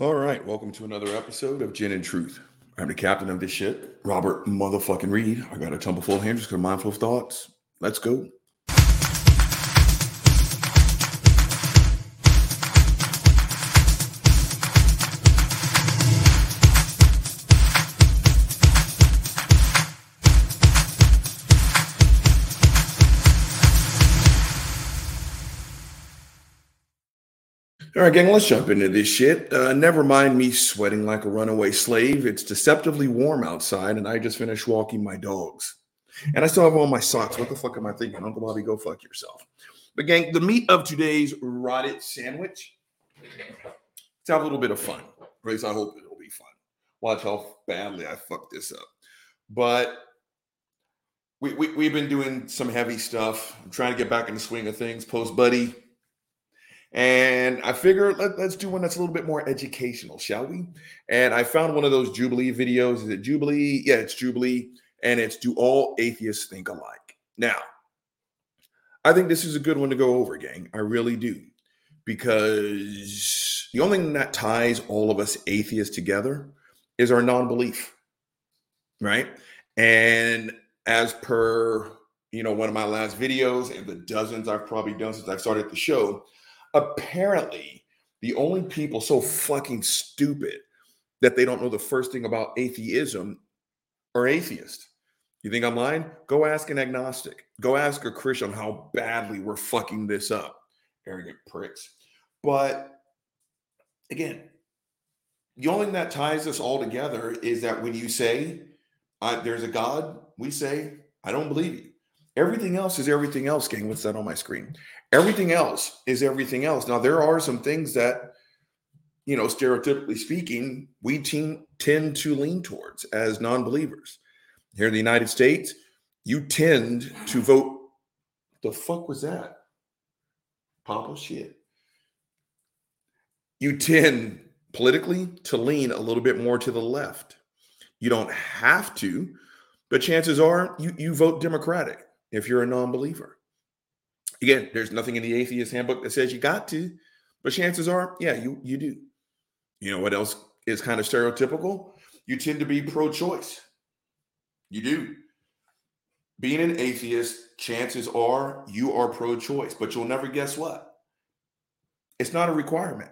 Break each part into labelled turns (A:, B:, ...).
A: All right, welcome to another episode of Gin and Truth. I'm the captain of this shit, Robert motherfucking Reed. I got a tumble full of hands, just mindful of thoughts. Let's go. All right, gang, let's jump into this shit. Uh, never mind me sweating like a runaway slave. It's deceptively warm outside, and I just finished walking my dogs. And I still have all my socks. What the fuck am I thinking? Uncle Bobby, go fuck yourself. But, gang, the meat of today's rotted sandwich, let's have a little bit of fun. At least I hope it'll be fun. Watch how badly I fuck this up. But we, we, we've been doing some heavy stuff. I'm trying to get back in the swing of things post Buddy and I figured let, us do one that's a little bit more educational, shall we? And I found one of those Jubilee videos. Is it Jubilee? Yeah, it's Jubilee. And it's Do All Atheists Think Alike? Now, I think this is a good one to go over, gang. I really do. Because the only thing that ties all of us atheists together is our non belief, right? And as per you know one of my last videos and the dozens I've probably done since I've started the show, Apparently, the only people so fucking stupid that they don't know the first thing about atheism are atheists. You think I'm lying? Go ask an agnostic. Go ask a Christian how badly we're fucking this up. Arrogant pricks. But again, the only thing that ties us all together is that when you say there's a God, we say, I don't believe you. Everything else is everything else, gang. What's that on my screen? Everything else is everything else. Now, there are some things that, you know, stereotypically speaking, we team, tend to lean towards as non believers. Here in the United States, you tend to vote. The fuck was that? Papa shit. You tend politically to lean a little bit more to the left. You don't have to, but chances are you, you vote Democratic if you're a non believer. Again, there's nothing in the atheist handbook that says you got to, but chances are, yeah, you you do. You know what else is kind of stereotypical? You tend to be pro-choice. You do. Being an atheist, chances are you are pro-choice, but you'll never guess what? It's not a requirement.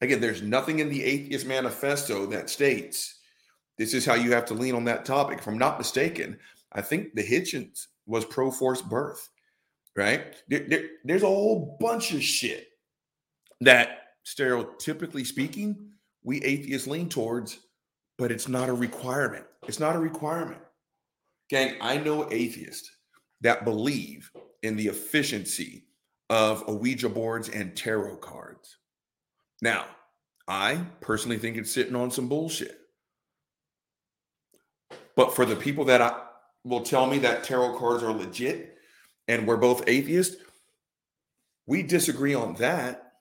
A: Again, there's nothing in the atheist manifesto that states this is how you have to lean on that topic. If I'm not mistaken, I think the Hitchens was pro-forced birth right? There, there, there's a whole bunch of shit that, stereotypically speaking, we atheists lean towards, but it's not a requirement. It's not a requirement. Gang, I know atheists that believe in the efficiency of Ouija boards and tarot cards. Now, I personally think it's sitting on some bullshit. But for the people that I, will tell me that tarot cards are legit, and we're both atheists, we disagree on that.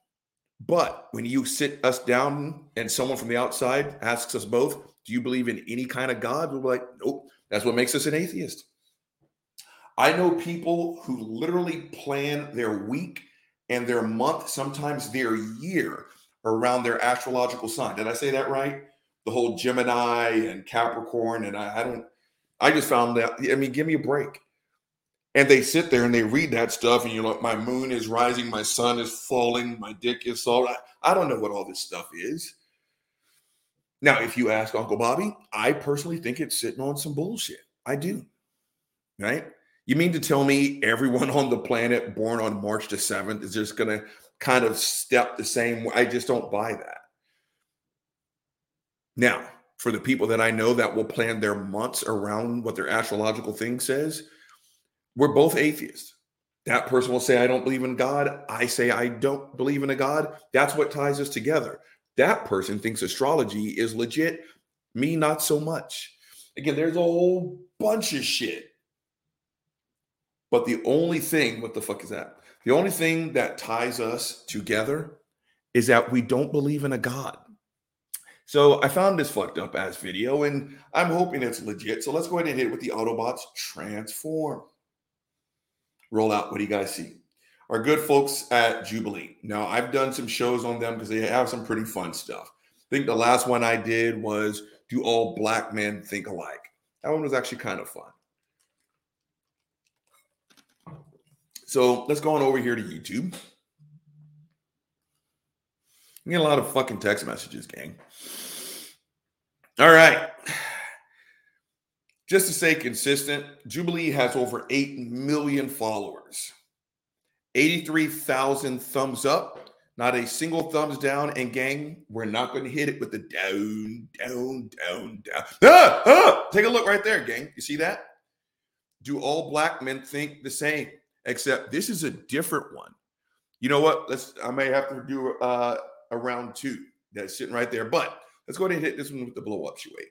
A: But when you sit us down and someone from the outside asks us both, do you believe in any kind of God? We're like, nope. That's what makes us an atheist. I know people who literally plan their week and their month, sometimes their year, around their astrological sign. Did I say that right? The whole Gemini and Capricorn, and I, I don't. I just found that. I mean, give me a break and they sit there and they read that stuff and you're like my moon is rising my sun is falling my dick is salt I, I don't know what all this stuff is. Now if you ask uncle bobby i personally think it's sitting on some bullshit. I do right? You mean to tell me everyone on the planet born on march the 7th is just going to kind of step the same way i just don't buy that. Now for the people that i know that will plan their months around what their astrological thing says we're both atheists. That person will say, I don't believe in God. I say, I don't believe in a God. That's what ties us together. That person thinks astrology is legit. Me, not so much. Again, there's a whole bunch of shit. But the only thing, what the fuck is that? The only thing that ties us together is that we don't believe in a God. So I found this fucked up ass video and I'm hoping it's legit. So let's go ahead and hit it with the Autobots transform roll out. What do you guys see? Our good folks at Jubilee. Now, I've done some shows on them because they have some pretty fun stuff. I think the last one I did was Do All Black Men Think Alike? That one was actually kind of fun. So let's go on over here to YouTube. I get a lot of fucking text messages, gang. All right. Just to stay consistent, Jubilee has over 8 million followers, 83,000 thumbs up, not a single thumbs down. And gang, we're not going to hit it with the down, down, down, down. Ah, ah! Take a look right there, gang. You see that? Do all black men think the same? Except this is a different one. You know what? Let's. I may have to do uh, a round two. That's sitting right there. But let's go ahead and hit this one with the blow up. You wait.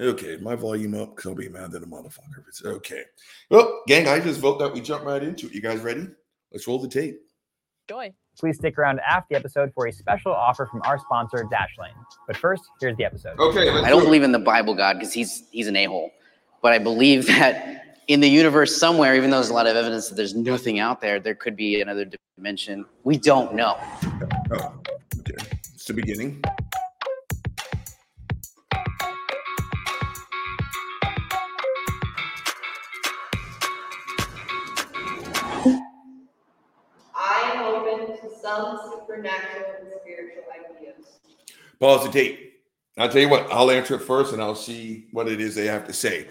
A: Okay, my volume up because I'll be mad at a motherfucker if it's okay. Well, gang, I just vote that we jump right into it. You guys ready? Let's roll the tape.
B: Joy.
C: Please stick around after the episode for a special offer from our sponsor, Dashlane. But first, here's the episode.
A: Okay,
B: I don't believe in the Bible God because he's he's an a-hole. But I believe that in the universe somewhere, even though there's a lot of evidence that there's nothing out there, there could be another dimension. We don't know.
A: Oh, okay. It's the beginning. Pause the tape. I'll tell you what, I'll answer it first and I'll see what it is they have to say.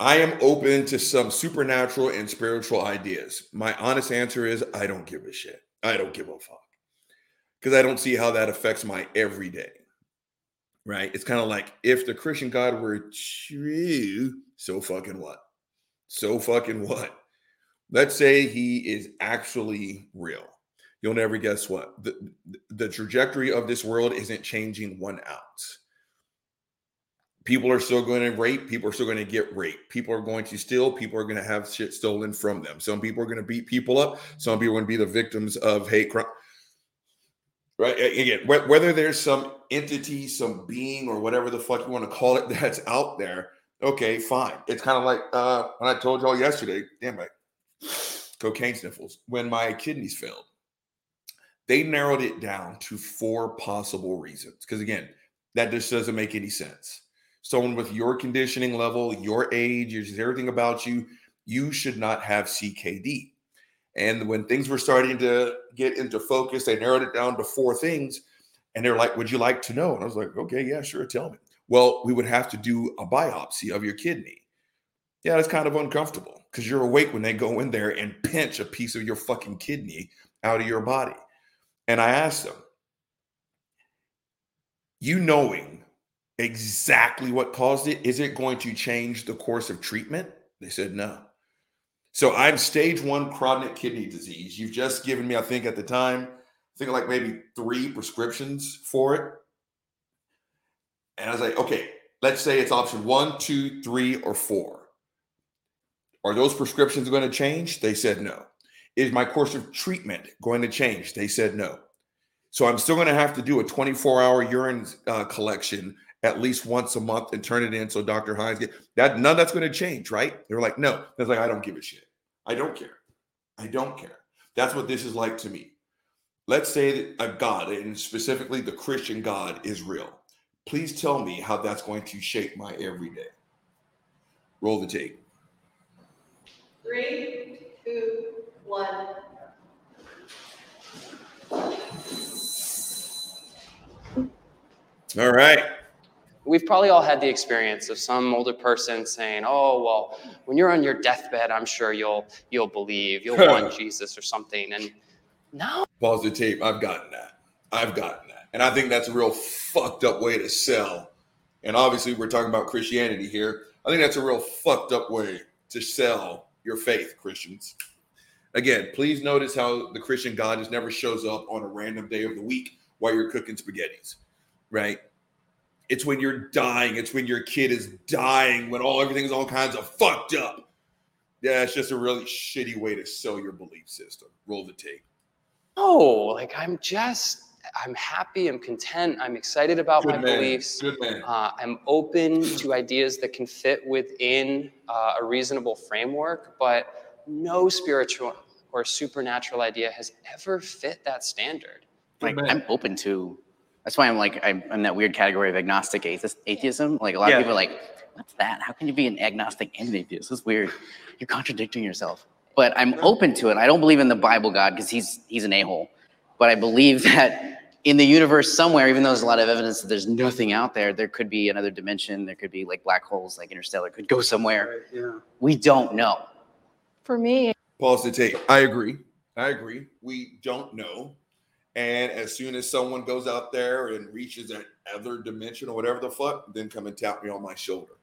A: I am open to some supernatural and spiritual ideas. My honest answer is I don't give a shit. I don't give a fuck. Because I don't see how that affects my everyday. Right? It's kind of like if the Christian God were true, so fucking what? So fucking what? Let's say he is actually real. You'll never guess what. The, the trajectory of this world isn't changing one ounce. People are still going to rape. People are still going to get raped. People are going to steal. People are going to have shit stolen from them. Some people are going to beat people up. Some people are going to be the victims of hate crime. Right? Again, whether there's some entity, some being, or whatever the fuck you want to call it that's out there, okay, fine. It's kind of like uh, when I told y'all yesterday, damn right, cocaine sniffles. When my kidneys failed, they narrowed it down to four possible reasons. Because again, that just doesn't make any sense. Someone with your conditioning level, your age, everything about you, you should not have CKD. And when things were starting to get into focus, they narrowed it down to four things. And they're like, Would you like to know? And I was like, Okay, yeah, sure, tell me. Well, we would have to do a biopsy of your kidney. Yeah, that's kind of uncomfortable because you're awake when they go in there and pinch a piece of your fucking kidney out of your body. And I asked them, you knowing exactly what caused it, is it going to change the course of treatment? They said no. So I'm stage one chronic kidney disease. You've just given me, I think at the time, I think like maybe three prescriptions for it. And I was like, okay, let's say it's option one, two, three, or four. Are those prescriptions going to change? They said no. Is my course of treatment going to change? They said no. So I'm still going to have to do a 24 hour urine uh, collection at least once a month and turn it in so Dr. Hines get that. None that's going to change, right? They were like, no. It's like, I don't give a shit. I don't care. I don't care. That's what this is like to me. Let's say that a God, and specifically the Christian God, is real. Please tell me how that's going to shape my everyday. Roll the tape.
D: Three, two, one.
A: All right.
E: We've probably all had the experience of some older person saying, "Oh, well, when you're on your deathbed, I'm sure you'll you'll believe, you'll want Jesus or something." And no,
A: Pause the tape. I've gotten that. I've gotten that, and I think that's a real fucked up way to sell. And obviously, we're talking about Christianity here. I think that's a real fucked up way to sell your faith, Christians. Again, please notice how the Christian God just never shows up on a random day of the week while you're cooking spaghettis, right? It's when you're dying. It's when your kid is dying, when all everything's all kinds of fucked up. Yeah, it's just a really shitty way to sell your belief system. Roll the tape.
E: no, like I'm just I'm happy, I'm content, I'm excited about
A: Good
E: my
A: man.
E: beliefs.
A: Good man.
E: Uh, I'm open to ideas that can fit within uh, a reasonable framework, but no spiritual or supernatural idea has ever fit that standard.
B: like I'm open to. That's why I'm like I'm, I'm that weird category of agnostic atheist, atheism. Like a lot
C: Yeah.
B: of people are like, "What's that? How can you be an agnostic and an atheist? That's weird. You're contradicting yourself." But I'm open to it. I don't believe in the Bible God because he's he's an a hole. But I believe that in the universe somewhere, even though there's a lot of evidence that there's nothing out there, there could be another dimension. There could be like black holes, like interstellar, could go somewhere.
E: Yeah.
B: We don't know.
D: For me,
A: Pause the tape. I agree. I agree. We don't know. And as soon as someone goes out there and reaches that other dimension or whatever the fuck, then come and tap me on my shoulder.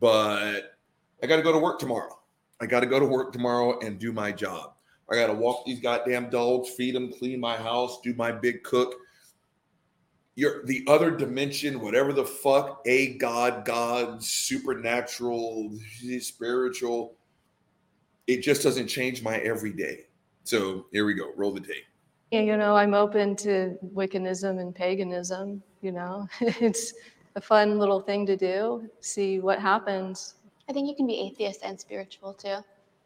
A: But I got to go to work tomorrow. I got to go to work tomorrow and do my job. I got to walk these goddamn dogs, feed them, clean my house, do my big cook. You're the other dimension, whatever the fuck, a god, God, supernatural, spiritual it just doesn't change my everyday. So here we go. Roll the tape.
D: yeah, you know, I'm open to Wiccanism and paganism. You know, it's a fun little thing to do. See what happens.
F: I think you can be atheist and spiritual too. You, know,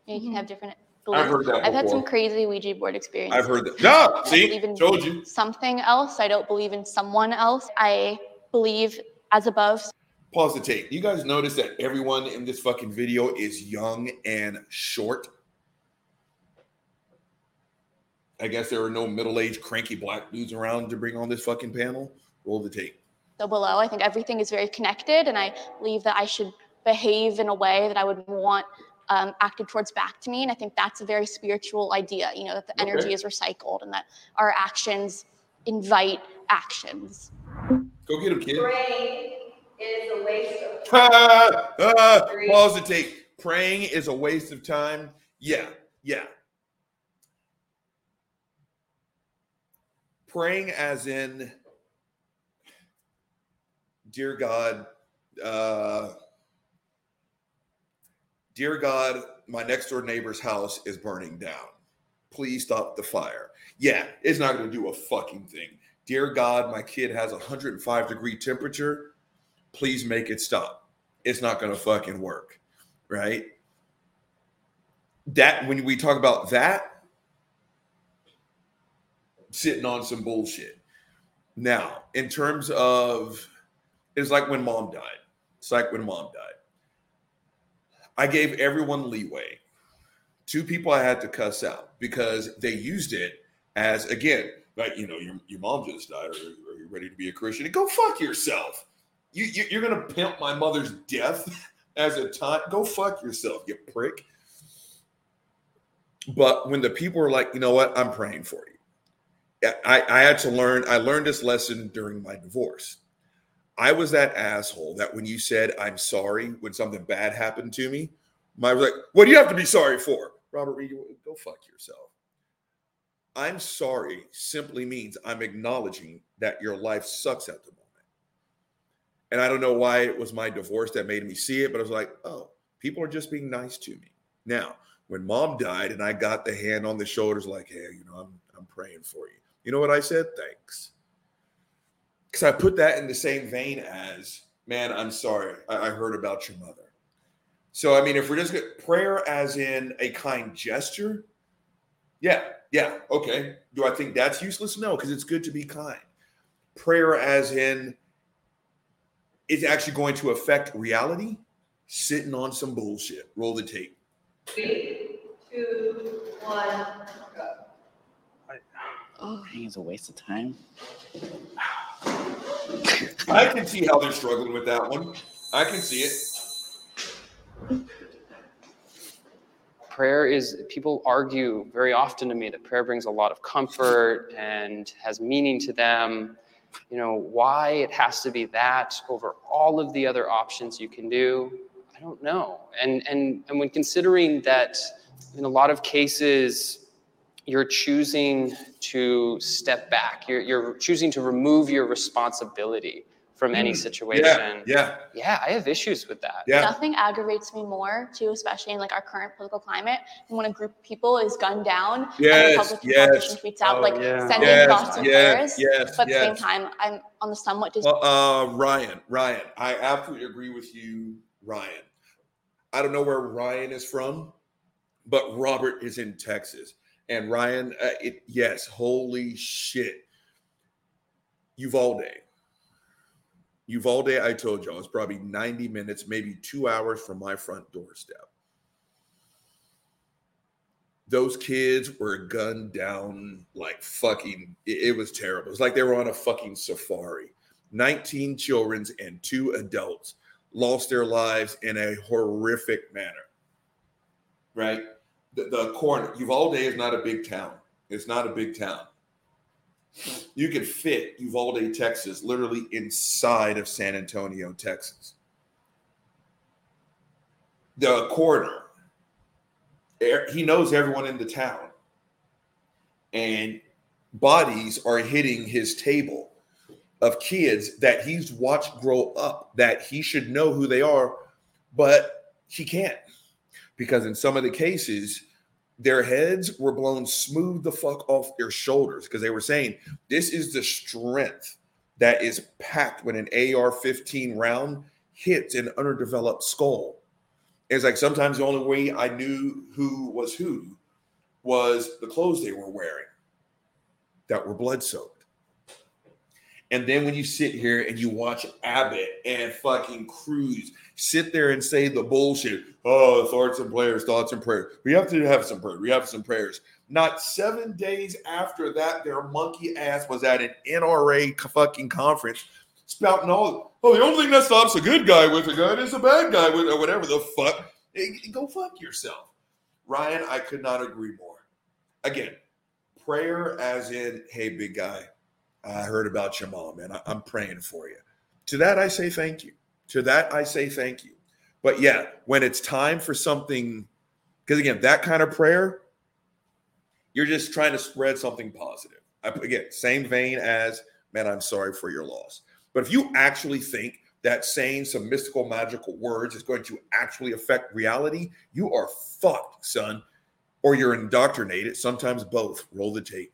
F: you can
D: mm-hmm.
F: have different
A: I've heard that
F: I've had some crazy Ouija board experiences.
A: I've heard that. No,
F: I
A: see,
F: believe in
A: told you.
F: something else. I don't believe in someone else. I believe as above,
A: Pause the tape. You guys notice that everyone in this fucking video is young and short. I guess there are no middle-aged cranky black dudes around to bring on this fucking panel. Roll the tape.
F: so below. I think everything is very connected, and I believe that I should behave in a way that I would want um, acted towards back to me. And I think that's a very spiritual idea. You know, that the energy
A: Okay.
F: is recycled and that our actions invite actions.
A: Go get him, kid.
D: Praying is a waste of
A: Ah, ah, pause the tape. Praying is a waste of time. Yeah, yeah. Praying as in, dear God, uh, dear God, my next door neighbor's house is burning down. Please stop the fire. Yeah, it's not going to do a fucking thing. Dear God, my kid has a 105 degree temperature please make it stop. It's not going to fucking work, right? That when we talk about that, sitting on some bullshit. Now, in terms of, it's like when mom died. It's like when mom died. I gave everyone leeway. Two people I had to cuss out because they used it as again, like you know, your, your mom just died. Are, are you ready to be a Christian? And go fuck yourself. You, you you're gonna pimp my mother's death as a time. Go fuck yourself, you prick. But when the people are like, you know what, I'm praying for you. I, I had to learn. I learned this lesson during my divorce. I was that asshole that when you said I'm sorry when something bad happened to me, my was like, what do you have to be sorry for? Robert Reed, go fuck yourself. I'm sorry simply means I'm acknowledging that your life sucks at the moment. And I don't know why it was my divorce that made me see it, but I was like, oh, people are just being nice to me. Now, when mom died and I got the hand on the shoulders, like, hey, you know, I'm I'm praying for you. You know what I said? Thanks. Because I put that in the same vein as, man, I'm sorry. I, I heard about your mother. So I mean, if we're just prayer as in a kind gesture, yeah, yeah, okay. Do I think that's useless? No, because it's good to be kind. Prayer as in is actually going to affect reality, sitting on some bullshit. Roll the tape.
D: Three, two, one, go.
B: Oh, it's a waste of time.
A: I can see how they're struggling with that one. I can see it.
E: prayer is people argue very often to me that prayer brings a lot of comfort and has meaning to them you know why it has to be that over all of the other options you can do i don't know. And and and when considering that in a lot of cases you're choosing to step back you're, you're choosing to remove your responsibility from any situation
A: Yeah, yeah,
E: yeah i have issues with that
A: yeah.
F: Nothing aggravates me more, too, especially in like our current political climate, than when a group of people is gunned down and
A: Yes,
F: the Republican
A: yes.
F: tweets out
E: Oh,
F: like
E: yeah.
F: sending
A: Yes,
F: thoughts and
A: yes,
F: prayers.
A: yes,
F: but at the same time, I'm on the somewhat dis-
A: Well, uh, Ryan, Ryan, I absolutely agree with you, Ryan. I don't know where Ryan is from, but Robert is in Texas, and Ryan, uh, it yes, holy shit, Uvalde. Uvalde, I told y'all, is probably 90 minutes, maybe two hours from my front doorstep. Those kids were gunned down like fucking, it, it was terrible. It's like they were on a fucking safari. 19 children and two adults lost their lives in a horrific manner. Right? The, the corner, Uvalde is not a big town. It's not a big town. You could fit Uvalde, Texas, literally inside of San Antonio, Texas. The coroner, er- he knows everyone in the town, and bodies are hitting his table of kids that he's watched grow up that he should know who they are, but he can't. Because in some of the cases, their heads were blown smooth the fuck off their shoulders because they were saying this is the strength that is packed when an AR 15 round hits an underdeveloped skull. It's like sometimes the only way I knew who was who was the clothes they were wearing that were blood soaked. And then when you sit here and you watch Abbott and fucking Cruz sit there and say the bullshit, oh, thoughts and prayers, thoughts and prayers. We have to have some prayers. We have some prayers. Not seven days after that, their monkey ass was at an NRA fucking conference spouting all, oh, the only thing that stops a good guy with a gun is a bad guy with or whatever the fuck. Go fuck yourself. Ryan, I could not agree more. Again, prayer as in, hey, big guy, I heard about your mom, and I, I'm praying for you. To that, I say thank you. To that, I say thank you. But yeah, when it's time for something, because again, that kind of prayer, you're just trying to spread something positive. I, again, same vein as, man, I'm sorry for your loss. But if you actually think that saying some mystical, magical words is going to actually affect reality, you are fucked, son. Or you're indoctrinated, sometimes both. Roll the tape.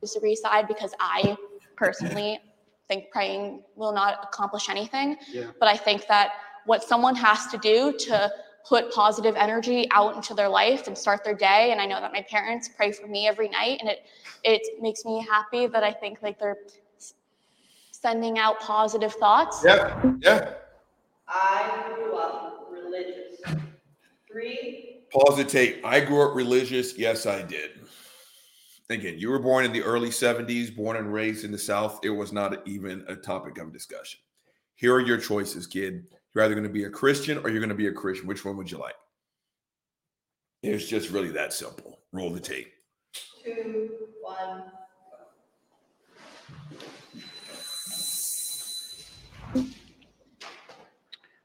F: disagree side because I personally think praying will not accomplish anything.
E: Yeah.
F: But I think that what someone has to do to put positive energy out into their life and start their day, and I know that my parents pray for me every night, and it it makes me happy that I think like they're sending out positive thoughts.
A: Yeah, yeah.
G: I grew up religious. Three,
A: Pause the tape. I grew up religious. Yes, I did. Again, you were born in the early 70s, born and raised in the South. It was not even a topic of discussion. Here are your choices, kid. You're either going to be a Christian or you're going to be a Christian. Which one would you like? It's just really that simple. Roll the tape.
G: two, one.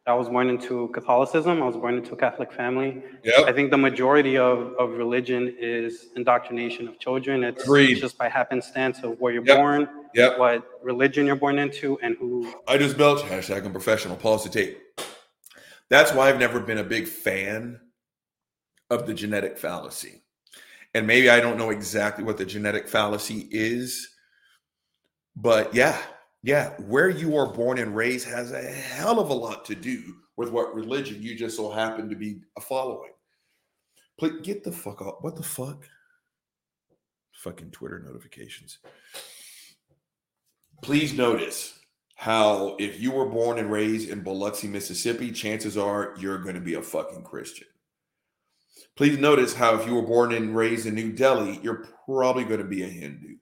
H: I was born into Catholicism. I was born into a Catholic family. I think the majority of, of religion is indoctrination of children. It's
A: Agreed.
H: just by happenstance of where you're
A: Yep.
H: born,
A: Yep.
H: what religion you're born into, and who.
A: I just belched. Hashtag unprofessional. Pause the tape. That's why I've never been a big fan of the genetic fallacy. And maybe I don't know exactly what the genetic fallacy is, but yeah, yeah, where you are born and raised has a hell of a lot to do with what religion you just so happen to be following. Please get the fuck up. What the fuck? Fucking Twitter notifications. Please notice how if you were born and raised in Biloxi, Mississippi, chances are you're going to be a fucking Christian. Please notice how if you were born and raised in New Delhi, you're probably going to be a Hindu.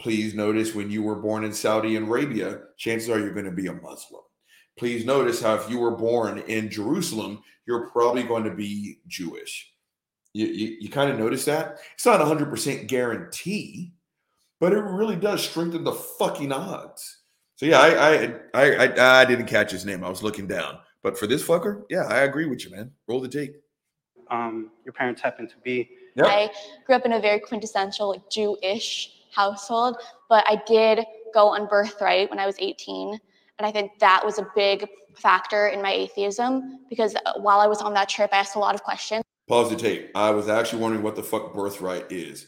A: Please notice when you were born in Saudi Arabia, chances are you're going to be a Muslim. Please notice how if you were born in Jerusalem, you're probably going to be Jewish. You, you, you kind of notice that? It's not a 100% guarantee, but it really does strengthen the fucking odds. So yeah, I I, I I I didn't catch his name. I was looking down. But for this fucker, yeah, I agree with you, man. Roll the tape.
H: um, your parents happen to be.
A: Yep.
F: I grew up in a very quintessential like Jewish household, but I did go on birthright when I was 18, and I think that was a big factor in my atheism because while I was on that trip, I asked a lot of questions.
A: Pause the tape. I was actually wondering what the fuck birthright is.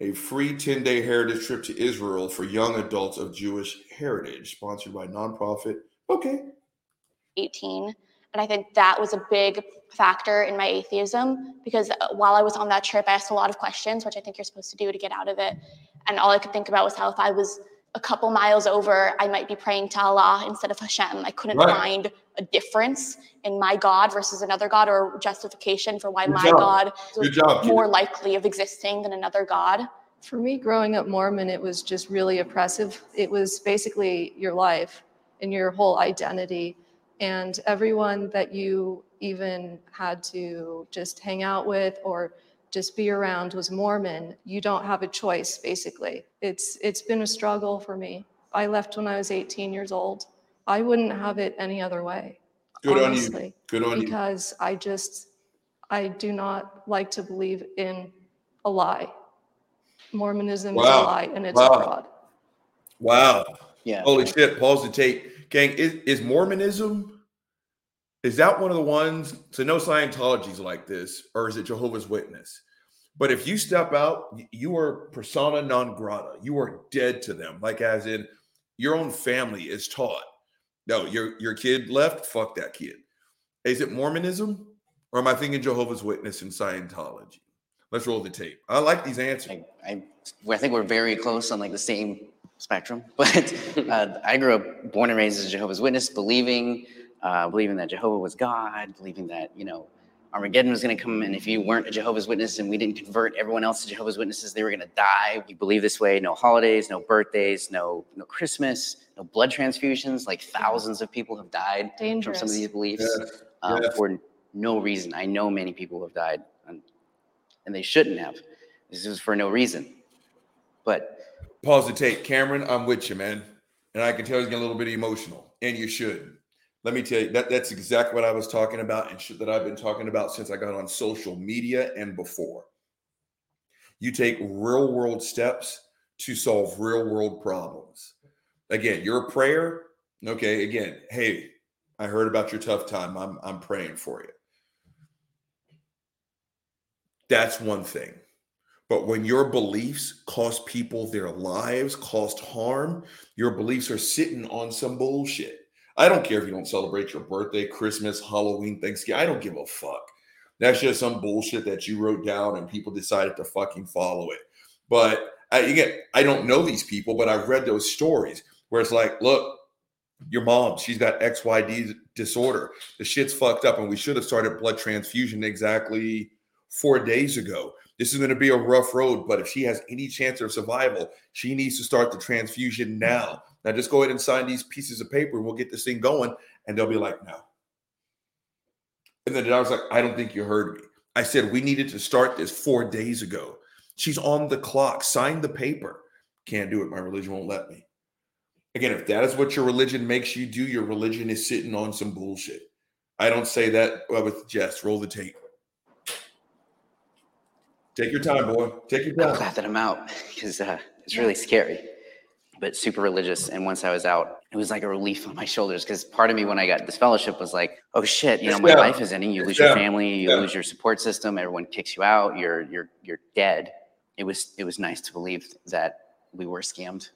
A: A free 10 day heritage trip to Israel for young adults of Jewish heritage, sponsored by nonprofit. Okay.
F: 18, and I think that was a big factor in my atheism because while I was on that trip, I asked a lot of questions, which I think you're supposed to do to get out of it. And all I could think about was how if I was a couple miles over, I might be praying to Allah instead of Hashem. I couldn't
A: Right.
F: find a difference in my God versus another God or justification for why
A: Good
F: my
A: job.
F: God was
A: job.
F: more
A: Judith.
F: likely of existing than another God.
D: For me, growing up Mormon, it was just really oppressive. It was basically your life and your whole identity. And everyone that you even had to just hang out with or just be around was Mormon. You don't have a choice, basically. It's it's been a struggle for me. I left when I was 18 years old. I wouldn't have it any other way.
A: Good on you. Good on you.
D: because I just I do not like to believe in a lie. Mormonism is a lie and it's
A: Wow.
D: a fraud.
A: Wow.
B: Yeah.
A: Holy shit. Pause the tape. Gang, is, is Mormonism, is that one of the ones? So no Scientology's like this, or is it Jehovah's Witness? But if you step out, you are persona non grata. You are dead to them. Like as in your own family is taught. No, your your kid left, fuck that kid. Is it Mormonism? Or am I thinking Jehovah's Witness and Scientology? Let's roll the tape. I like these answers.
B: I, I, I think we're very close on like the same spectrum. But uh, I grew up born and raised as a Jehovah's Witness, believing, uh, believing that Jehovah was God, believing that you know Armageddon was going to come, and if you weren't a Jehovah's Witness and we didn't convert everyone else to Jehovah's Witnesses, they were going to die. We believe this way: no holidays, no birthdays, no no Christmas, no blood transfusions. Like thousands of people have died from some of these beliefs
A: Yes,
B: um,
A: yes.
B: for no reason. I know many people have died, and, and they shouldn't have. This is for no reason. But
A: Pause the tape. Cameron, I'm with you, man. And I can tell you're getting a little bit emotional, and you should. Let me tell you, that, that's exactly what I was talking about and shit that I've been talking about since I got on social media and before. You take real world steps to solve real world problems. Again, your prayer, okay, again, hey, I heard about your tough time. I'm, I'm praying for you. That's one thing. But when your beliefs cost people their lives, cost harm, your beliefs are sitting on some bullshit. I don't care if you don't celebrate your birthday, Christmas, Halloween, Thanksgiving. I don't give a fuck. That's just some bullshit that you wrote down and people decided to fucking follow it. But I, again, I don't know these people, but I've read those stories where it's like, look, your mom, she's got XYD disorder. The shit's fucked up, and we should have started blood transfusion exactly four days ago. This is going to be a rough road, but if she has any chance of survival, she needs to start the transfusion now. Now, just go ahead and sign these pieces of paper, and we'll get this thing going. And they'll be like, no. And then I was like, I don't think you heard me. I said we needed to start this four days ago. She's on the clock. Sign the paper. Can't do it. My religion won't let me. Again, if that is what your religion makes you do, your religion is sitting on some bullshit. I don't say that well, with Jess. Roll the tape. Take your time, boy. Take your
B: I'm
A: time.
B: glad that I'm out because uh, it's really scary, but super religious. And once I was out, it was like a relief on my shoulders because part of me, when I got this fellowship, was like, "Oh shit, you know, my
A: them.
B: life is ending. You lose
A: It's
B: your family, you
A: Yeah.
B: lose your support system. Everyone kicks you out. You're you're you're dead." It was it was nice to believe that we were scammed,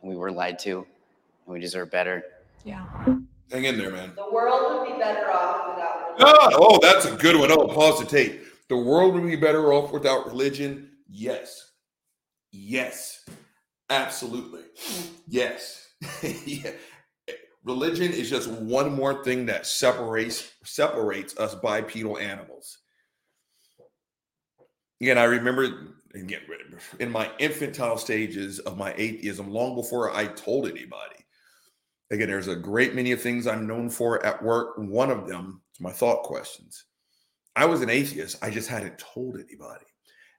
B: and we were lied to, and we deserve better.
D: Yeah.
A: Hang in there, man.
G: The world would be better off without.
A: Ah, oh, that's a good one. Oh, pause the tape. The world would be better off without religion. Yes. Yes. Absolutely. Yes. yeah. Religion is just one more thing that separates separates us bipedal animals. Again, I remember in my infantile stages of my atheism, long before I told anybody. Again, there's a great many of things I'm known for at work. One of them is my thought questions. I was an atheist. I just hadn't told anybody.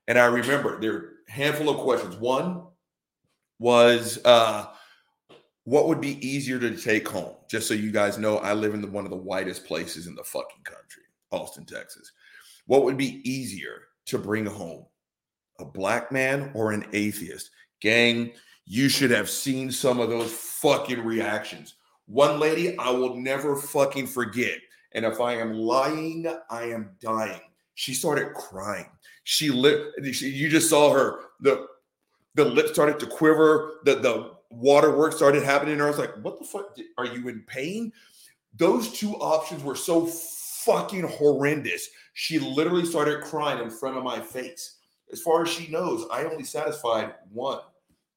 A: And I remember there are a handful of questions. One was uh, what would be easier to take home? Just so you guys know, I live in the, one of the whitest places in the fucking country, Austin, Texas. What would be easier to bring home? A black man or an atheist? Gang, you should have seen some of those fucking reactions. One lady I will never fucking forget. And if I am lying, I am dying. She started crying. She lit. She, you just saw her. The the lip started to quiver. The the waterwork started happening. And I was like, "What the fuck? Are you in pain?" Those two options were so fucking horrendous. She literally started crying in front of my face. As far as she knows, I only satisfied one.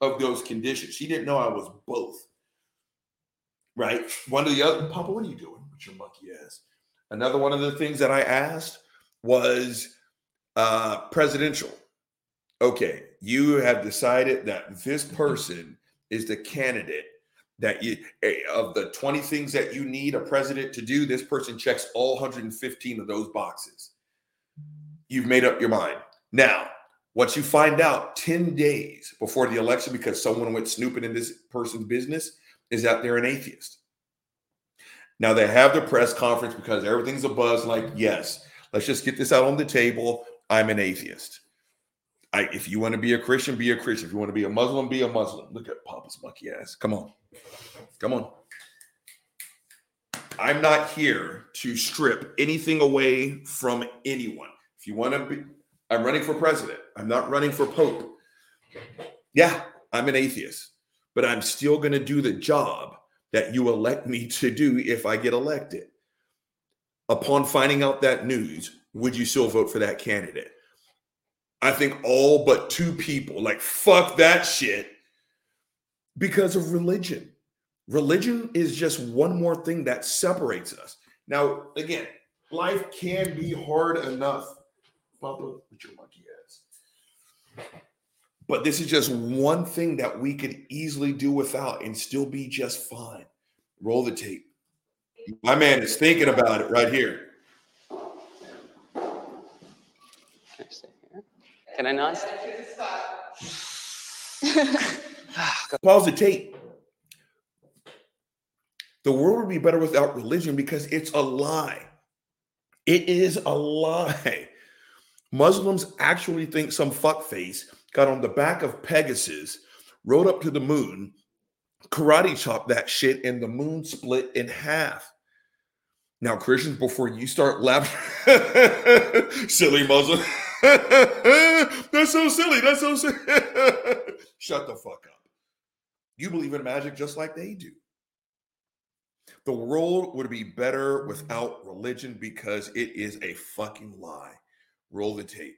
A: of those conditions. She didn't know I was both. Right? One of the other, Papa, what are you doing with your monkey ass? Another one of the things that I asked was uh, presidential. Okay, you have decided that this person is the candidate that you eh, of the 20 things that you need a president to do this person checks all 115 of those boxes. You've made up your mind. Now once you find out 10 days before the election because someone went snooping in this person's business is that they're an atheist. Now they have the press conference because everything's a buzz like yes let's just get this out on the table. I'm an atheist I, if you want to be a Christian, be a Christian. If you want to be a Muslim, be a Muslim. Look at Papa's monkey ass. Come on. Come on. I'm not here to strip anything away from anyone. If you want to be, I'm running for president. I'm not running for Pope. Yeah, I'm an atheist, but I'm still going to do the job that you elect me to do if I get elected. Upon finding out that news, would you still vote for that candidate? I think all but two people like fuck that shit because of religion. Religion is just one more thing that separates us. Now, again, life can be hard enough. Papa, your monkey ass. But this is just one thing that we could easily do without and still be just fine. Roll the tape. My man is thinking about it right here.
E: Can I not?
A: Pause the tape. The world would be better without religion because it's a lie. It is a lie. Muslims actually think some fuckface got on the back of Pegasus, rode up to the moon, karate chopped that shit, and the moon split in half. Now, Christians, before you start laughing, silly Muslim. That's so silly. That's so silly. Shut the fuck up. You believe in magic just like they do. The world would be better without religion because it is a fucking lie. Roll the tape.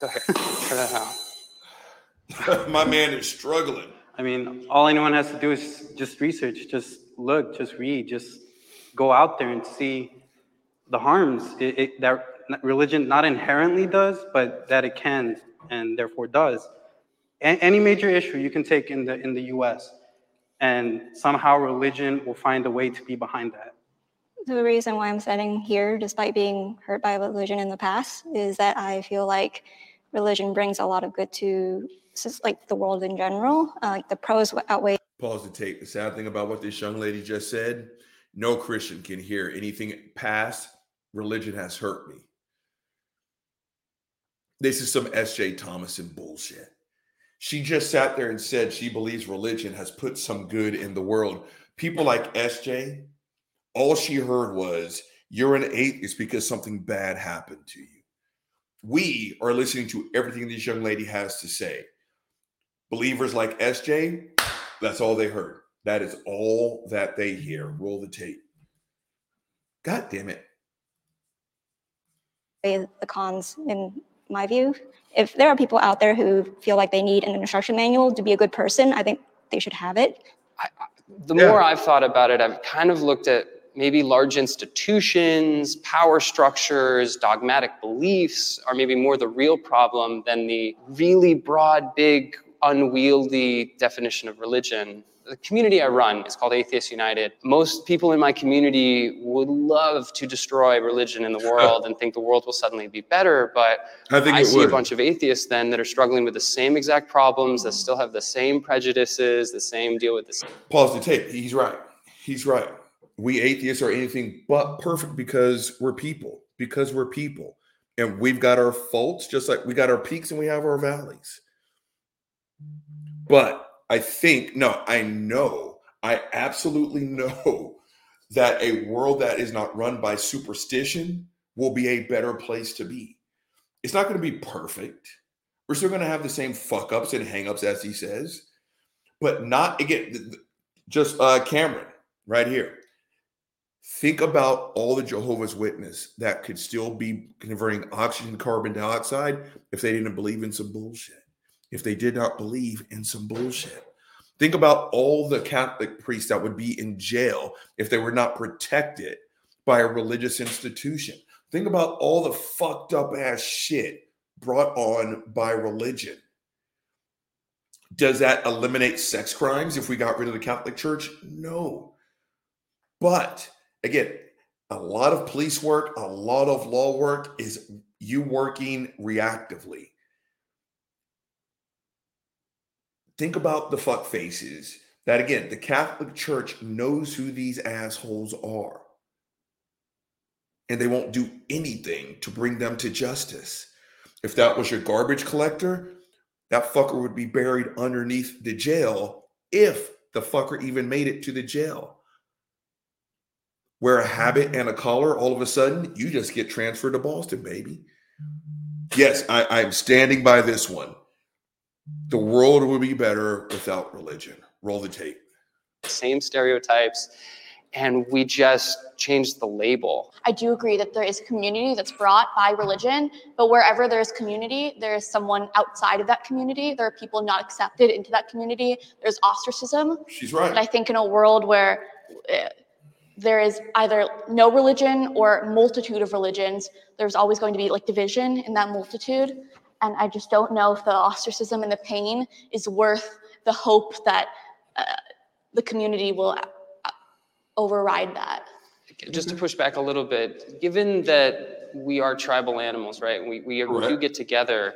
A: My man is struggling.
H: I mean, all anyone has to do is just research, just look, just read, just go out there and see the harms it, it, that religion not inherently does, but that it can and therefore does. A- any major issue you can take in the in the U.S. and somehow religion will find a way to be behind that.
I: The reason why I'm sitting here, despite being hurt by religion in the past, is that I feel like religion brings a lot of good to like the world in general. Uh, like the pros outweigh.
A: Pause the tape. The sad thing about what this young lady just said: no Christian can hear anything past religion has hurt me. This is some S.J. Thomason bullshit. She just sat there and said she believes religion has put some good in the world. People like S.J., all she heard was, You're an atheist because something bad happened to you. We are listening to everything this young lady has to say. Believers like S.J., that's all they heard. That is all that they hear. Roll the tape. God damn it.
I: The cons in my view. If there are people out there who feel like they need an instruction manual to be a good person, I think they should have it.
E: I, the yeah. more I've thought about it, I've kind of looked at maybe large institutions, power structures, dogmatic beliefs are maybe more the real problem than the really broad, big, unwieldy definition of religion the community I run is called Atheists United. Most people in my community would love to destroy religion in the world and think the world will suddenly be better. But I, I see would. a bunch of atheists then that are struggling with the same exact problems, that mm. still have the same prejudices, the same deal with the same.
A: Pause the tape. He's right. He's right. We atheists are anything but perfect because we're people, because we're people. And we've got our faults, just like we got our peaks and we have our valleys. But I think, no, I know, I absolutely know that a world that is not run by superstition will be a better place to be. It's not going to be perfect. We're still going to have the same fuck ups and hang ups, as he says, but not again, just uh, Cameron right here. Think about all the Jehovah's Witness that could still be converting oxygen to carbon dioxide if they didn't believe in some bullshit if they did not believe in some bullshit. Think about all the Catholic priests that would be in jail if they were not protected by a religious institution. Think about all the fucked up ass shit brought on by religion. Does that eliminate sex crimes if we got rid of the Catholic Church? No. But again, a lot of police work, a lot of law work is you working reactively. Think about the fuck faces that again, the Catholic Church knows who these assholes are. And they won't do anything to bring them to justice. If that was your garbage collector, that fucker would be buried underneath the jail if the fucker even made it to the jail. Wear a habit and a collar, all of a sudden, you just get transferred to Boston, baby. Yes, I, I'm standing by this one. The world would be better without religion. Roll the tape.
E: Same stereotypes, and we just changed the label.
F: I do agree that there is community that's brought by religion, but wherever there is community, there is someone outside of that community. There are people not accepted into that community. There's ostracism.
A: She's right.
F: And I think in a world where uh, there is either no religion or multitude of religions, there's always going to be like division in that multitude. And I just don't know if the ostracism and the pain is worth the hope that uh, the community will uh, override that.
E: Just to push back a little bit, given that we are tribal animals, right? We, we, we do get together,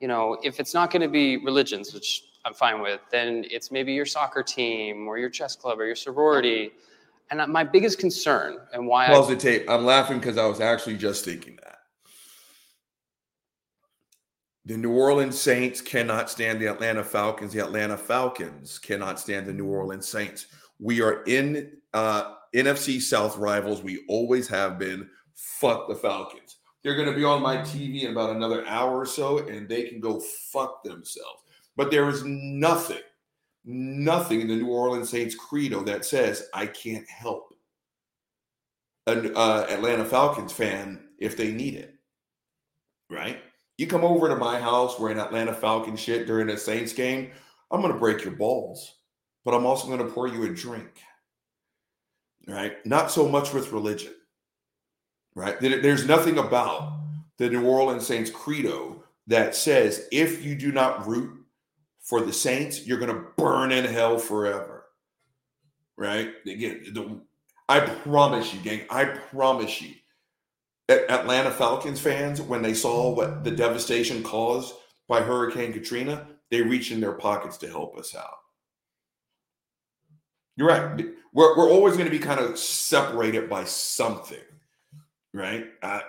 E: you know, if it's not going to be religions, which I'm fine with, then it's maybe your soccer team or your chess club or your sorority. And my biggest concern and why I
A: Pause the tape. I'm laughing because I was actually just thinking that. The New Orleans Saints cannot stand the Atlanta Falcons. The Atlanta Falcons cannot stand the New Orleans Saints. We are in uh, NFC South rivals. We always have been. Fuck the Falcons. They're going to be on my TV in about another hour or so, and they can go fuck themselves. But there is nothing, nothing in the New Orleans Saints credo that says I can't help an uh, Atlanta Falcons fan if they need it. Right? You come over to my house wearing Atlanta Falcon shit during a Saints game, I'm going to break your balls, but I'm also going to pour you a drink. Right? Not so much with religion. Right? There's nothing about the New Orleans Saints credo that says if you do not root for the Saints, you're going to burn in hell forever. Right? Again, the, I promise you, gang, I promise you. Atlanta Falcons fans, when they saw what the devastation caused by Hurricane Katrina, they reached in their pockets to help us out. You're right. We're, we're always going to be kind of separated by something, right? I,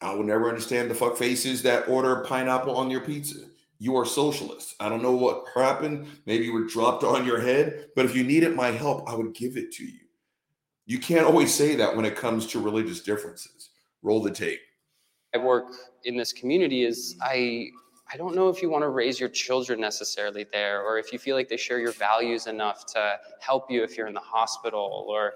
A: I will never understand the fuck faces that order pineapple on your pizza. You are socialists. I don't know what happened. Maybe you were dropped on your head, but if you needed my help, I would give it to you. You can't always say that when it comes to religious differences. Roll the tape.
E: I work in this community is I I don't know if you want to raise your children necessarily there, or if you feel like they share your values enough to help you if you're in the hospital, or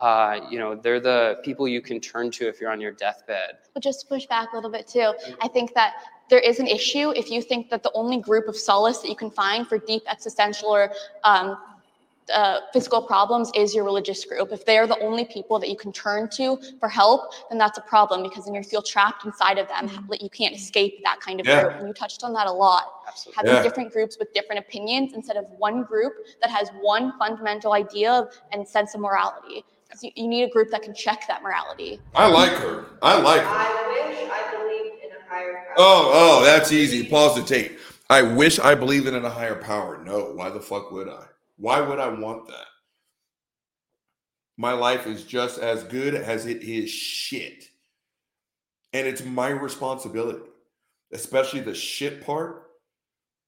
E: uh, you know they're the people you can turn to if you're on your deathbed.
F: But just to push back a little bit too, I think that there is an issue if you think that the only group of solace that you can find for deep existential or um, uh, physical problems is your religious group. If they're the only people that you can turn to for help, then that's a problem because then you feel trapped inside of them. Like you can't escape that kind of
A: Yeah.
F: group. And you touched on that a lot.
E: Absolutely.
F: Having
A: Yeah.
F: different groups with different opinions instead of one group that has one fundamental idea and sense of morality. 'Cause You, you need a group that can check that morality.
A: I like her. I like her.
G: I wish I believed in a higher power.
A: Oh, oh, that's easy. Pause the tape. I wish I believed in a higher power. No, why the fuck would I? Why would I want that? My life is just as good as it is shit. And it's my responsibility, especially the shit part.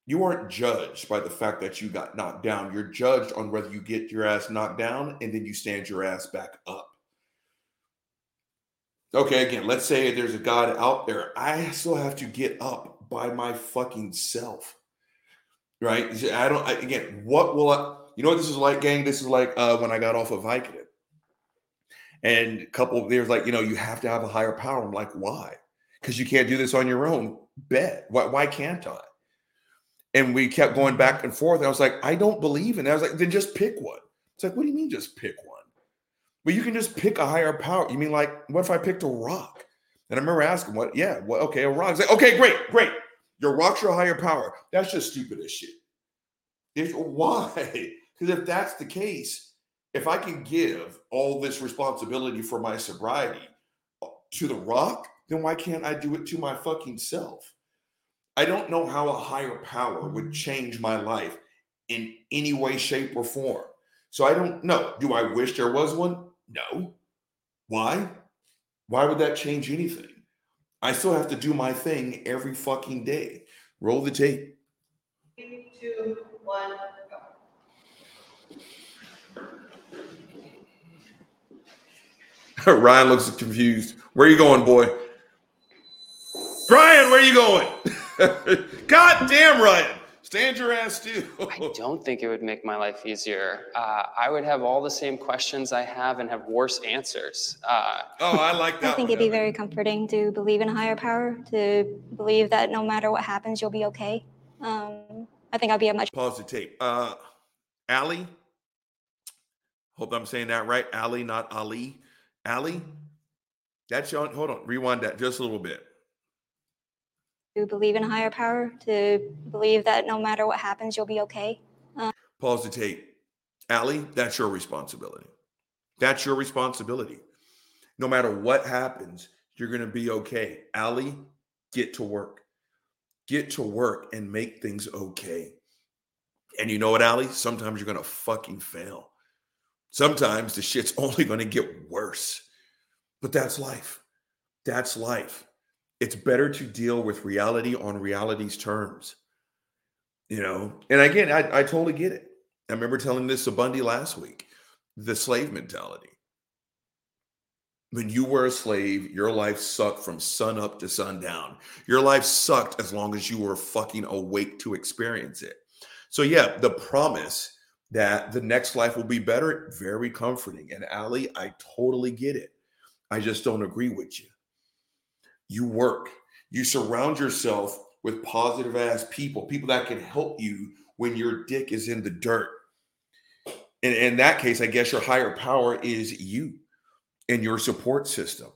A: You aren't judged by the fact that you got knocked down. You're judged on whether you get your ass knocked down and then you stand your ass back up. Okay, again, let's say there's a God out there. I still have to get up by my fucking self. Right? I don't, I, again, what will I, you know what this is like, gang? This is like uh, when I got off of Vicodin. And a couple, there's like, you know, you have to have a higher power. I'm like, why? Because you can't do this on your own. Bet. Why, why can't I? And we kept going back and forth. And I was like, I don't believe in that. I was like, then just pick one. It's like, what do you mean just pick one? But you can just pick a higher power. You mean like, what if I picked a rock? And I remember asking, what? Yeah, well, okay, a rock. It's like, okay, great, great. Your rock's your higher power. That's just stupid as shit. It's, why? Because if that's the case, if I can give all this responsibility for my sobriety uh, to the rock, then why can't I do it to my fucking self? I don't know how a higher power would change my life in any way, shape, or form. So I don't know. Do I wish there was one? No. Why? Why would that change anything? I still have to do my thing every fucking day. Roll the tape.
G: Three, two, one,
A: Ryan looks confused. Where are you going, boy? Ryan, where are you going? God damn, Ryan. Stand your ass still.
E: I don't think it would make my life easier. Uh, I would have all the same questions I have and have worse answers. Uh,
A: Oh, I like that.
I: I think
A: one,
I: it'd be very comforting to believe in a higher power, to believe that no matter what happens, you'll be okay. Um, I think I'd be a much
A: Pause the tape. Uh, Ali. Hope I'm saying that right. Ali, not Ali. Ali. That's your. Hold on. Rewind that just a little bit.
I: to believe in higher power, to believe that no matter what happens, you'll be okay.
A: Uh, Pause the tape. Ali, that's your responsibility. That's your responsibility. No matter what happens, you're going to be okay. Ali, get to work. Get to work and make things okay. And you know what, Ali? Sometimes you're going to fucking fail. Sometimes the shit's only going to get worse. But that's life. That's life. It's better to deal with reality on reality's terms you know and again I, I totally get it i remember telling this to bundy last week the slave mentality when you were a slave your life sucked from sun up to sundown your life sucked as long as you were fucking awake to experience it so yeah the promise that the next life will be better very comforting and ali i totally get it i just don't agree with you you work you surround yourself with positive ass people, people that can help you when your dick is in the dirt. And in that case, I guess your higher power is you and your support system.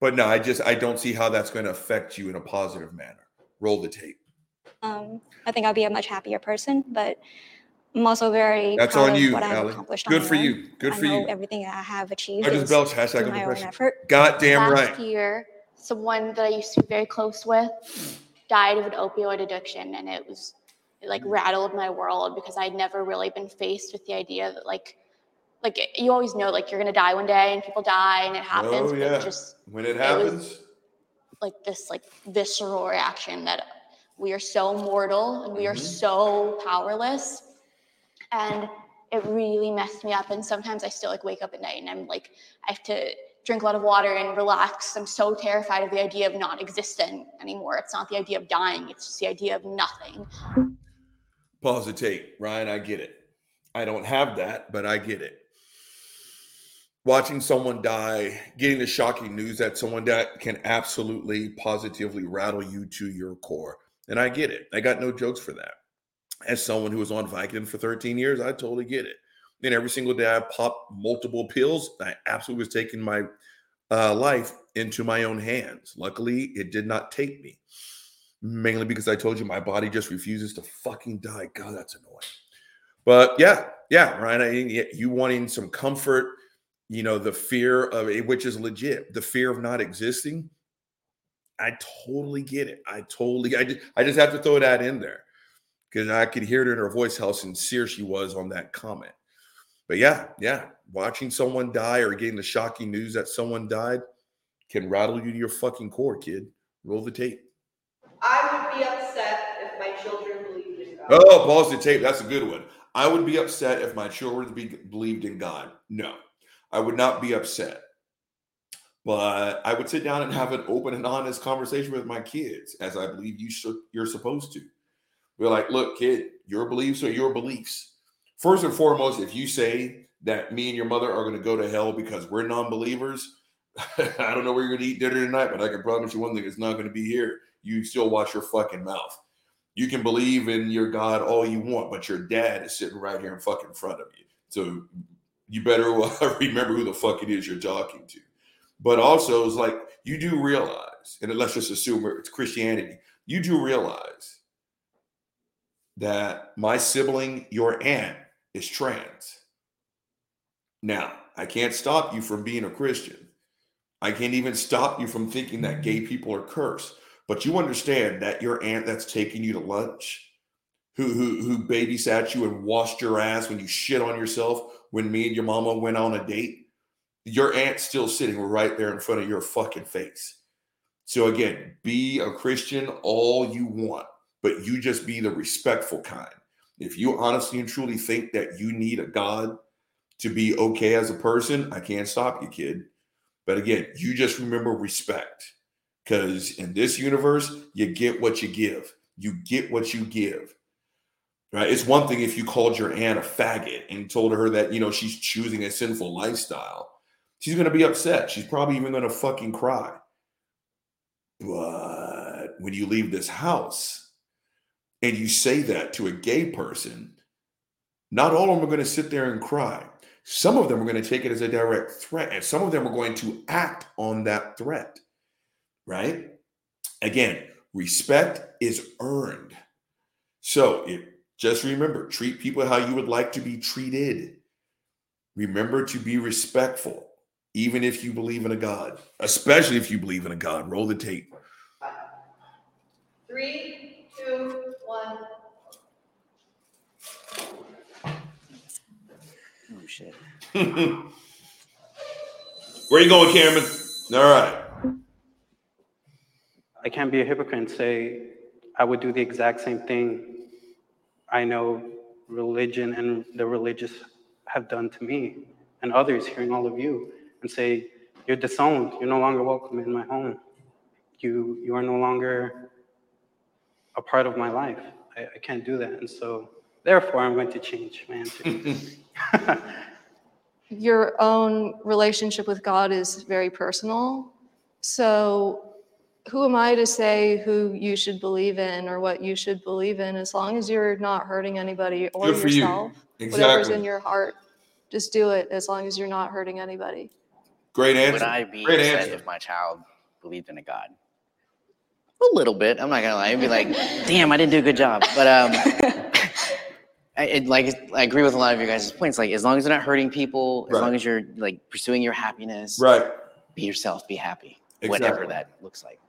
A: But no, I just I don't see how that's going to affect you in a positive manner. Roll the tape.
I: Um, I think I'll be a much happier person, but I'm also very
A: That's
I: proud
A: on
I: of
A: you,
I: what
A: Allie. Good for
I: own.
A: you. Good
I: I
A: for
I: know
A: you.
I: everything that I have achieved
A: I just belch hashtag
I: my own effort.
A: God damn
F: Last
A: right.
F: year, someone that I used to be very close with died of an opioid addiction, and it was it like rattled my world because I'd never really been faced with the idea that like like you always know like you're gonna die one day and people die and it happens.
A: Oh yeah.
F: It just
A: when it
F: was-
A: happens,
F: like this like visceral reaction that we are so mortal and we are
A: Mhm.
F: so powerless and it really messed me up and sometimes i still like wake up at night and i'm like i have to drink a lot of water and relax i'm so terrified of the idea of not existing anymore it's not the idea of dying it's just the idea of nothing
A: pause the tape. Ryan, I get it. I don't have that, but I get it. Watching someone die, getting the shocking news that someone died can absolutely positively rattle you to your core. And I get it. I got no jokes for that. As someone who was on Vicodin for 13 years, I totally get it. And every single day I popped multiple pills. I absolutely was taking my uh, life into my own hands. Luckily, it did not take me. Mainly because I told you my body just refuses to fucking die. God, that's annoying. But yeah, yeah, Ryan, I, you wanting some comfort, you know, the fear of it, which is legit, the fear of not existing. I totally get it. I totally, I just, I just have to throw that in there because I could hear it in her voice how sincere she was on that comment. But yeah, yeah, watching someone die or getting the shocking news that someone died can rattle you to your fucking core, kid. Roll the tape.
G: I would be upset if my children believed in God.
A: Oh, pause the tape. That's a good one. I would be upset if my children be, believed in God. No, I would not be upset. But I would sit down and have an open and honest conversation with my kids, as I believe you should, you're supposed to. We're like, look, kid, your beliefs are your beliefs. First and foremost, if you say that me and your mother are going to go to hell because we're non-believers, I don't know where you're going to eat dinner tonight, but I can promise you one thing: it's not going to be here. You still watch your fucking mouth. You can believe in your God all you want, but your dad is sitting right here in fucking front of you. So you better remember who the fuck it is you're talking to. But also, it's like you do realize, and let's just assume it's Christianity, you do realize that my sibling, your aunt, is trans. Now, I can't stop you from being a Christian. I can't even stop you from thinking that gay people are cursed. But you understand that your aunt that's taking you to lunch, who who who babysat you and washed your ass when you shit on yourself when me and your mama went on a date, your aunt's still sitting right there in front of your fucking face. So again, be a Christian all you want, but you just be the respectful kind. If you honestly and truly think that you need a God to be okay as a person, I can't stop you, kid. But again, you just remember respect. Because in this universe, you get what you give. You get what you give. Right? It's one thing if you called your aunt a faggot and told her that, you know, she's choosing a sinful lifestyle. She's going to be upset. She's probably even going to fucking cry. But when you leave this house and you say that to a gay person, not all of them are going to sit there and cry. Some of them are going to take it as a direct threat, and some of them are going to act on that threat, right? Again, respect is earned. So if, just remember treat people how you would like to be treated. Remember to be respectful, even if you believe in a God, especially if you believe in a God. Roll the tape.
G: Three, two, one.
B: Oh shit.
A: Where you going, Cameron? All right.
H: I can't be a hypocrite and say I would do the exact same thing I know religion and the religious have done to me and others, hearing all of you, and say, You're disowned. You're no longer welcome in my home. You, you are no longer a part of my life. I, I can't do that. And so, therefore, I'm going to change my answer.
D: your own relationship with God is very personal. So, who am I to say who you should believe in or what you should believe in? As long as you're not hurting anybody or
A: Good for you.
D: yourself, whatever's in your heart, just do it. As long as you're not hurting anybody.
A: Great answer.
B: Would I be
A: Great
B: upset
A: answer.
B: if my child believed in a God? A little bit. I'm not gonna lie. I'd be like, damn, I didn't do a good job. But um, I, it, like I agree with a lot of your guys' points. Like as long as you're not hurting people, as
A: Right.
B: long as you're like pursuing your happiness,
A: Right.
B: be yourself, be happy, whatever that looks like.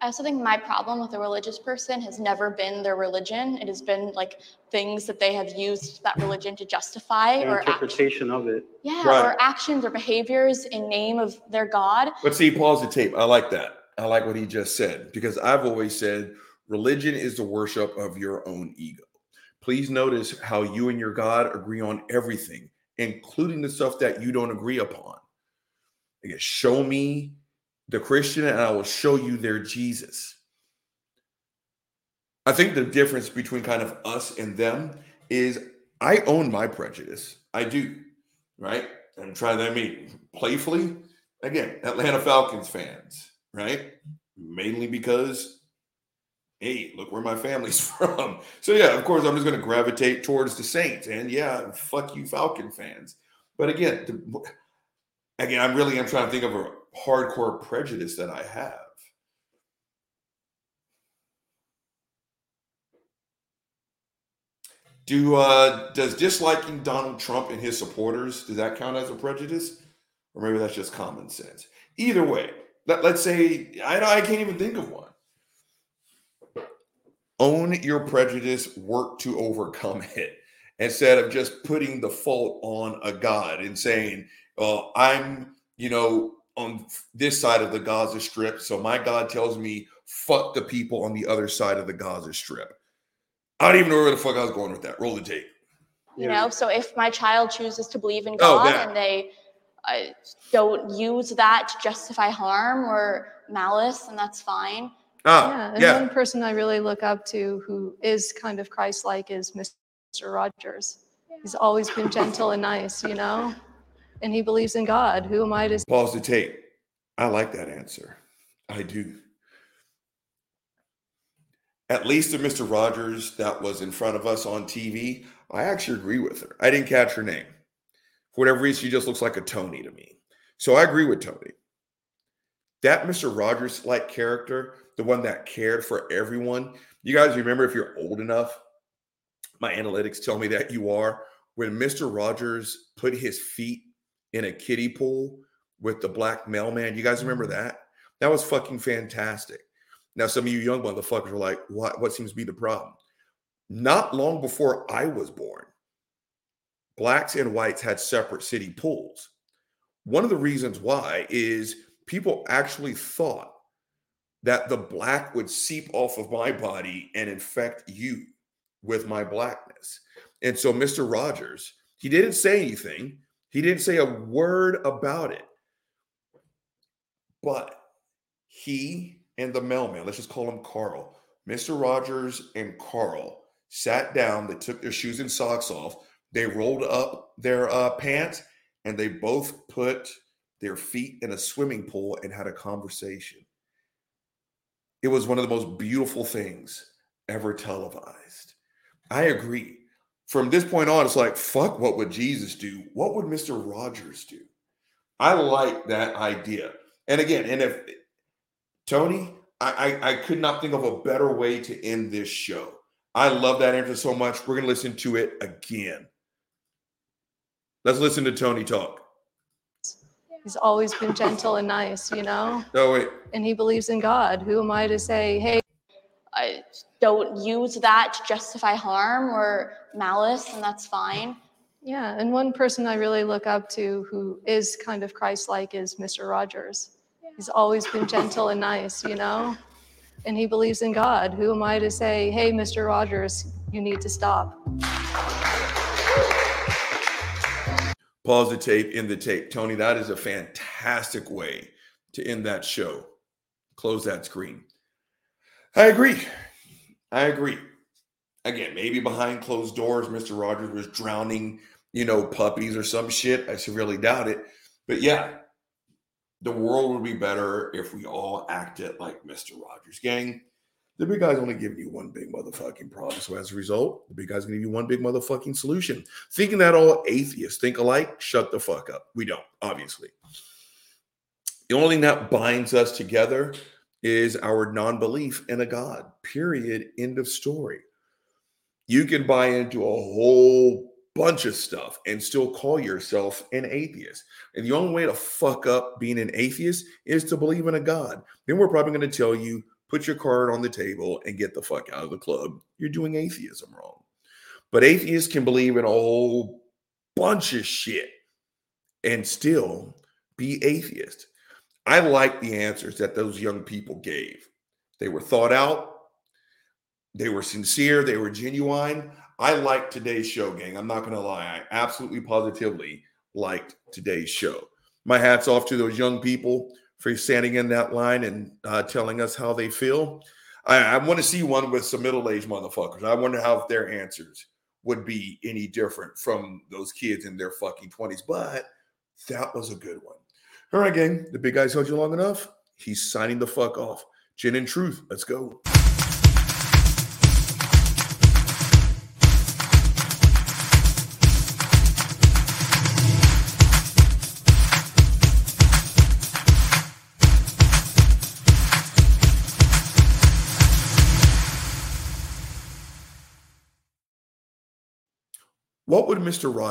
F: I also think my problem with a religious person has never been their religion. It has been like things that they have used that religion to justify
H: Your
F: or act-
H: interpretation of it.
F: yeah,
A: Right.
F: or actions or behaviors in name of their God.
A: But see, pause the tape. I like that. I like what he just said because I've always said religion is the worship of your own ego. Please notice how you and your God agree on everything, including the stuff that you don't agree upon. Again, show me the Christian and I will show you their Jesus. I think the difference between kind of us and them is I own my prejudice. I do, right? And try that mean, playfully, again, Atlanta Falcons fans, right? Mainly because, hey, look where my family's from. So yeah, of course, I'm just going to gravitate towards the Saints, and yeah, fuck you, Falcon fans. But again, the, again, I'm really I'm trying to think of a hardcore prejudice that I have. Do uh does disliking Donald Trump and his supporters does that count as a prejudice, or maybe that's just common sense? Either way, let, let's say I I can't even think of one. Own your prejudice, work to overcome it, instead of just putting the fault on a god and saying, "Oh, I'm you know on this side of the Gaza Strip, so my God tells me fuck the people on the other side of the Gaza Strip." I don't even know where the fuck I was going with that. Roll the tape.
F: You
H: Yeah.
F: know, so if my child chooses to believe in
A: Oh,
F: God
A: that.
F: and they uh, don't use that to justify harm or malice, then that's fine.
A: Ah,
D: yeah, and
A: yeah.
D: one person I really look up to who is kind of Christ-like is Mr. Rogers. He's always been gentle and nice, you know, and he believes in God. Who am I to
A: Pause the tape. I like that answer. I do. at least the Mr. Rogers that was in front of us on TV, I actually agree with her. I didn't catch her name. For whatever reason, she just looks like a Tony to me. So I agree with Tony. That Mr. Rogers like character, the one that cared for everyone. You guys remember if you're old enough, my analytics tell me that you are. When Mr. Rogers put his feet in a kiddie pool with the black mailman, you guys remember mm-hmm. that? That was fucking fantastic. Now, some of you young motherfuckers are like, what, what seems to be the problem? Not long before I was born, blacks and whites had separate city pools. One of the reasons why is people actually thought that the black would seep off of my body and infect you with my blackness. And so, Mr. Rogers, he didn't say anything, he didn't say a word about it. But he and the mailman, let's just call him Carl, Mr. Rogers and Carl sat down, they took their shoes and socks off, they rolled up their uh, pants, and they both put their feet in a swimming pool and had a conversation. It was one of the most beautiful things ever televised. I agree. From this point on, it's like, fuck, what would Jesus do? What would Mr. Rogers do? I like that idea. And again, and if Tony, I, I, I could not think of a better way to end this show. I love that answer so much. We're going to listen to it again. Let's listen to Tony talk.
D: He's always been gentle and nice, you know?
A: Oh, wait.
D: And he believes in God. Who am I to say, hey,
F: I don't use that to justify harm or malice, and that's fine.
D: Yeah, and one person I really look up to who is kind of Christ-like is Mr. Rogers. He's always been gentle and nice, you know? And he believes in God. Who am I to say, hey, Mr. Rogers, you need to stop?
A: Pause the tape, in the tape. Tony, that is a fantastic way to end that show. Close that screen. I agree. I agree. Again, maybe behind closed doors, Mr. Rogers was drowning, you know, puppies or some shit. I severely doubt it. But yeah, the world would be better if we all acted like Mr. Rogers. Gang, the big guy's only giving you one big motherfucking problem. So as a result, the big guy's gonna give you one big motherfucking solution. Thinking that all atheists think alike, shut the fuck up. We don't, obviously. The only thing that binds us together is our non-belief in a God. Period. End of story. You can buy into a whole bunch of stuff and still call yourself an atheist. And the only way to fuck up being an atheist is to believe in a God. Then we're probably going to tell you put your card on the table and get the fuck out of the club. You're doing atheism wrong. But atheists can believe in a whole bunch of shit and still be atheist. I like the answers that those young people gave. They were thought out, they were sincere, they were genuine. I liked today's show, gang. I'm not going to lie. I absolutely positively liked today's show. My hat's off to those young people for standing in that line and uh, telling us how they feel. I, I want to see one with some middle aged motherfuckers. I wonder how their answers would be any different from those kids in their fucking 20s. But that was a good one. All right, gang. The big guy's held you long enough. He's signing the fuck off. Gin and truth. Let's go. What would Mr. Rogers